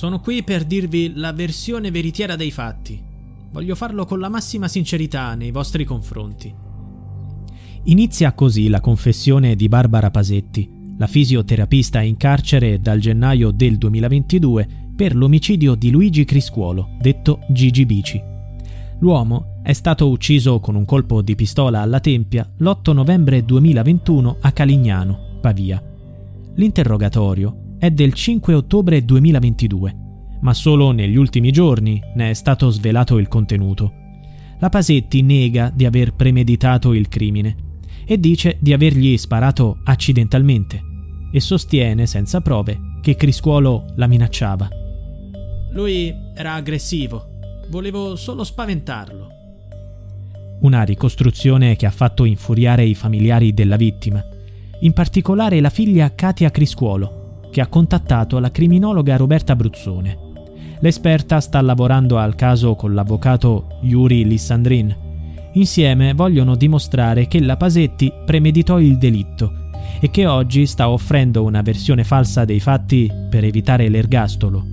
Sono qui per dirvi la versione veritiera dei fatti. Voglio farlo con la massima sincerità nei vostri confronti. Inizia così la confessione di Barbara Pasetti, la fisioterapista in carcere dal gennaio del 2022 per l'omicidio di Luigi Criscuolo, detto Gigi Bici. L'uomo è stato ucciso con un colpo di pistola alla tempia l'8 novembre 2021 a Calignano, Pavia. L'interrogatorio è del 5 ottobre 2022, ma solo negli ultimi giorni ne è stato svelato il contenuto. La Pasetti nega di aver premeditato il crimine e dice di avergli sparato accidentalmente e sostiene senza prove che Criscuolo la minacciava. Lui era aggressivo, volevo solo spaventarlo. Una ricostruzione che ha fatto infuriare i familiari della vittima, in particolare la figlia Katia Criscuolo, che ha contattato la criminologa Roberta Bruzzone. L'esperta sta lavorando al caso con l'avvocato Yuri Lissandrin. Insieme vogliono dimostrare che la Pasetti premeditò il delitto e che oggi sta offrendo una versione falsa dei fatti per evitare l'ergastolo.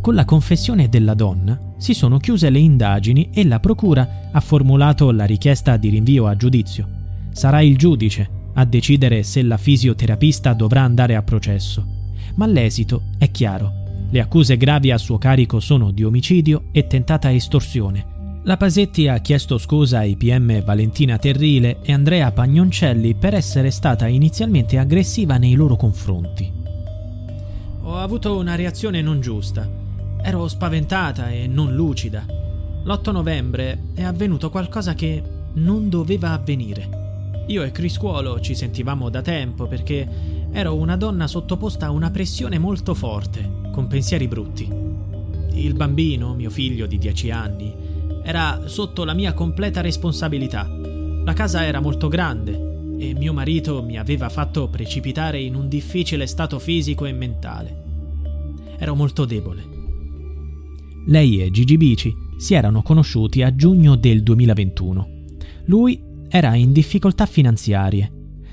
Con la confessione della donna si sono chiuse le indagini e la procura ha formulato la richiesta di rinvio a giudizio. Sarà il giudice a decidere se la fisioterapista dovrà andare a processo. Ma l'esito è chiaro. Le accuse gravi a suo carico sono di omicidio e tentata estorsione. La Pasetti ha chiesto scusa ai PM Valentina Terrile e Andrea Pagnoncelli per essere stata inizialmente aggressiva nei loro confronti. Ho avuto una reazione non giusta. Ero spaventata e non lucida. L'8 novembre è avvenuto qualcosa che non doveva avvenire. Io e Criscuolo ci sentivamo da tempo perché ero una donna sottoposta a una pressione molto forte, con pensieri brutti. Il bambino, mio figlio di dieci anni, era sotto la mia completa responsabilità. La casa era molto grande e mio marito mi aveva fatto precipitare in un difficile stato fisico e mentale. Ero molto debole. Lei e Gigi Bici si erano conosciuti a giugno del 2021. Lui era in difficoltà finanziarie.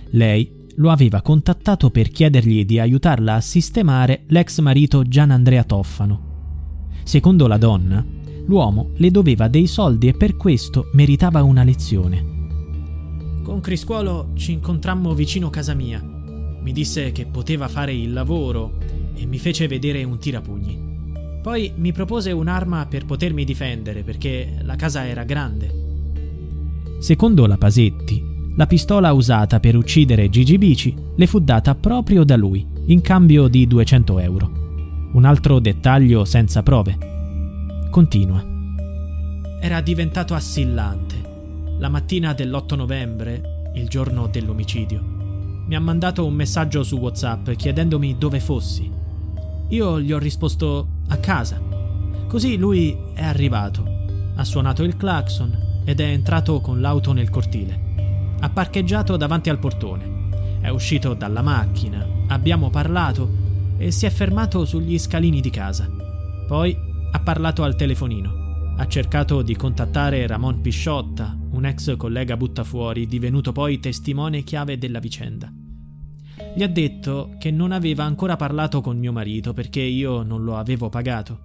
Lei lo aveva contattato per chiedergli di aiutarla a sistemare l'ex marito Gian Andrea Toffano. Secondo la donna, l'uomo le doveva dei soldi e per questo meritava una lezione. Con Criscuolo ci incontrammo vicino casa mia. Mi disse che poteva fare il lavoro e mi fece vedere un tirapugni. Poi mi propose un'arma per potermi difendere perché la casa era grande Secondo la Pasetti, la pistola usata per uccidere Gigi Bici le fu data proprio da lui, in cambio di 200 euro. Un altro dettaglio senza prove. Continua. Era diventato assillante. La mattina dell'8 novembre, il giorno dell'omicidio, mi ha mandato un messaggio su WhatsApp chiedendomi dove fossi. Io gli ho risposto a casa. Così lui è arrivato. Ha suonato il clacson ed è entrato con l'auto nel cortile. Ha parcheggiato davanti al portone. È uscito dalla macchina, abbiamo parlato e si è fermato sugli scalini di casa. Poi ha parlato al telefonino. Ha cercato di contattare Ramon Pisciotta, un ex collega buttafuori, divenuto poi testimone chiave della vicenda. Gli ha detto che non aveva ancora parlato con mio marito perché io non lo avevo pagato.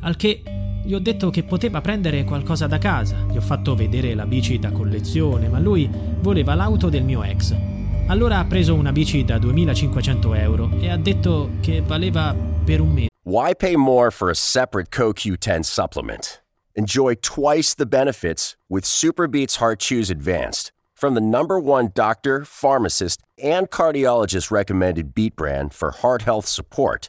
Al che gli ho detto che poteva prendere qualcosa da casa, gli ho fatto vedere la bici da collezione, ma lui voleva l'auto del mio ex. Allora ha preso una bici da 2500 euro e ha detto che valeva per un mese. Why pay more for a separate CoQ10 supplement? Enjoy twice the benefits with Superbeats Heart Chews Advanced from the number one doctor, pharmacist, and cardiologist recommended beat brand for heart health support.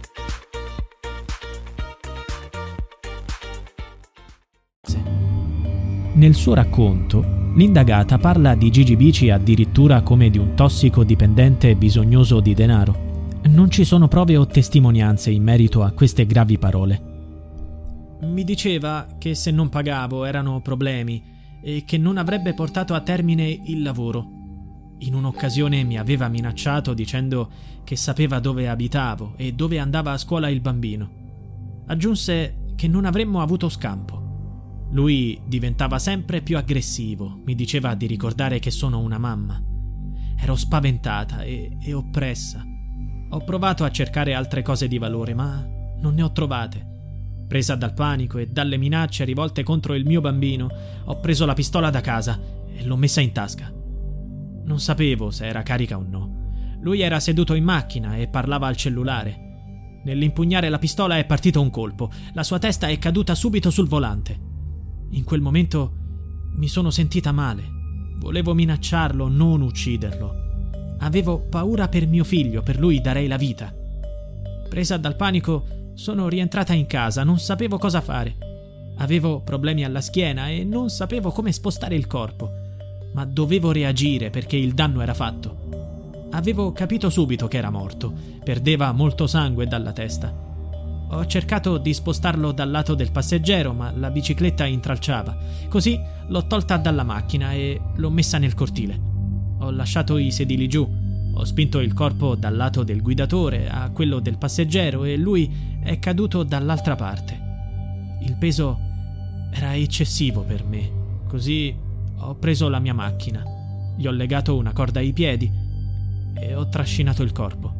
Nel suo racconto, l'indagata parla di Gigi Bici addirittura come di un tossico dipendente bisognoso di denaro. Non ci sono prove o testimonianze in merito a queste gravi parole. Mi diceva che se non pagavo erano problemi e che non avrebbe portato a termine il lavoro. In un'occasione mi aveva minacciato dicendo che sapeva dove abitavo e dove andava a scuola il bambino. Aggiunse che non avremmo avuto scampo. Lui diventava sempre più aggressivo, mi diceva di ricordare che sono una mamma. Ero spaventata e, e, oppressa. Ho provato a cercare altre cose di valore, ma non ne ho trovate. Presa dal panico e dalle minacce rivolte contro il mio bambino, ho preso la pistola da casa e l'ho messa in tasca. Non sapevo se era carica o no. Lui era seduto in macchina e parlava al cellulare. Nell'impugnare la pistola è partito un colpo. La sua testa è caduta subito sul volante. In quel momento mi sono sentita male. Volevo minacciarlo, non ucciderlo. Avevo paura per mio figlio, per lui darei la vita. Presa dal panico, sono rientrata in casa, non sapevo cosa fare. Avevo problemi alla schiena e non sapevo come spostare il corpo, ma dovevo reagire perché il danno era fatto. Avevo capito subito che era morto, perdeva molto sangue dalla testa. Ho cercato di spostarlo dal lato del passeggero, ma la bicicletta intralciava. Così l'ho tolta dalla macchina e l'ho messa nel cortile. Ho lasciato i sedili giù, ho spinto il corpo dal lato del guidatore a quello del passeggero e lui è caduto dall'altra parte. Il peso era eccessivo per me, così ho preso la mia macchina, gli ho legato una corda ai piedi e ho trascinato il corpo.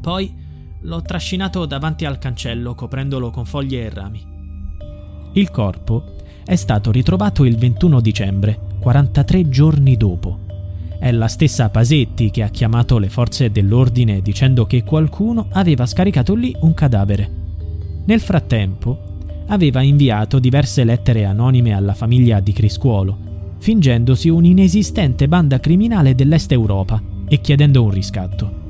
Poi l'ho trascinato davanti al cancello coprendolo con foglie e rami. Il corpo è stato ritrovato il 21 dicembre, 43 giorni dopo. È la stessa Pasetti che ha chiamato le forze dell'ordine dicendo che qualcuno aveva scaricato lì un cadavere. Nel frattempo, aveva inviato diverse lettere anonime alla famiglia di Criscuolo, fingendosi un'inesistente banda criminale dell'Est Europa e chiedendo un riscatto.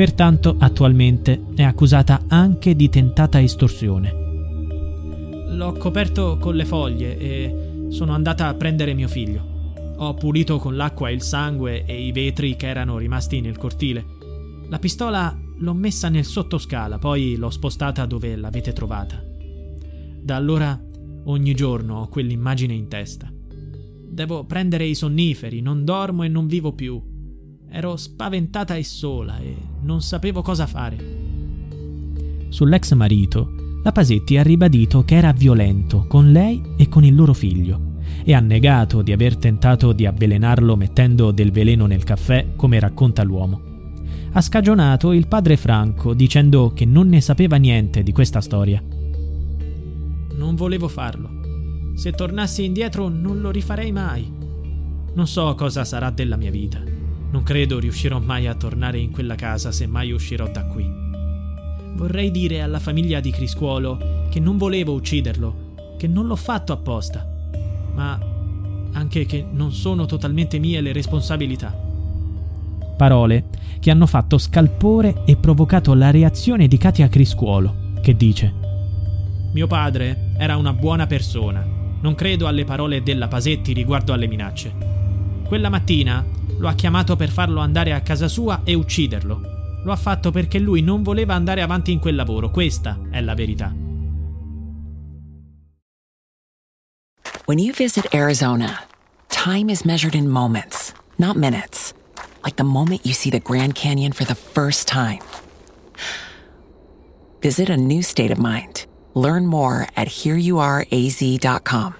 Pertanto attualmente è accusata anche di tentata estorsione. L'ho coperto con le foglie e sono andata a prendere mio figlio. Ho pulito con l'acqua il sangue e i vetri che erano rimasti nel cortile. La pistola l'ho messa nel sottoscala, poi l'ho spostata dove l'avete trovata. Da allora ogni giorno ho quell'immagine in testa. Devo prendere i sonniferi, non dormo e non vivo più. Ero spaventata e sola e non sapevo cosa fare. Sull'ex marito, la Pasetti ha ribadito che era violento con lei e con il loro figlio e ha negato di aver tentato di avvelenarlo mettendo del veleno nel caffè, come racconta l'uomo. Ha scagionato il padre Franco dicendo che non ne sapeva niente di questa storia. Non volevo farlo. Se tornassi indietro non lo rifarei mai. Non so cosa sarà della mia vita. Non credo riuscirò mai a tornare in quella casa se mai uscirò da qui. Vorrei dire alla famiglia di Criscuolo che non volevo ucciderlo, che non l'ho fatto apposta, ma anche che non sono totalmente mie le responsabilità. Parole che hanno fatto scalpore e provocato la reazione di Katia Criscuolo, che dice Mio padre era una buona persona, non credo alle parole della Pasetti riguardo alle minacce. Quella mattina lo ha chiamato per farlo andare a casa sua e ucciderlo. Lo ha fatto perché lui non voleva andare avanti in quel lavoro, questa è la verità. When you visit Arizona, time is measured in moments, not minutes. Like the moment you see the Grand Canyon for the first time. Visit a new state of mind. Learn more at hereyouareaz.com.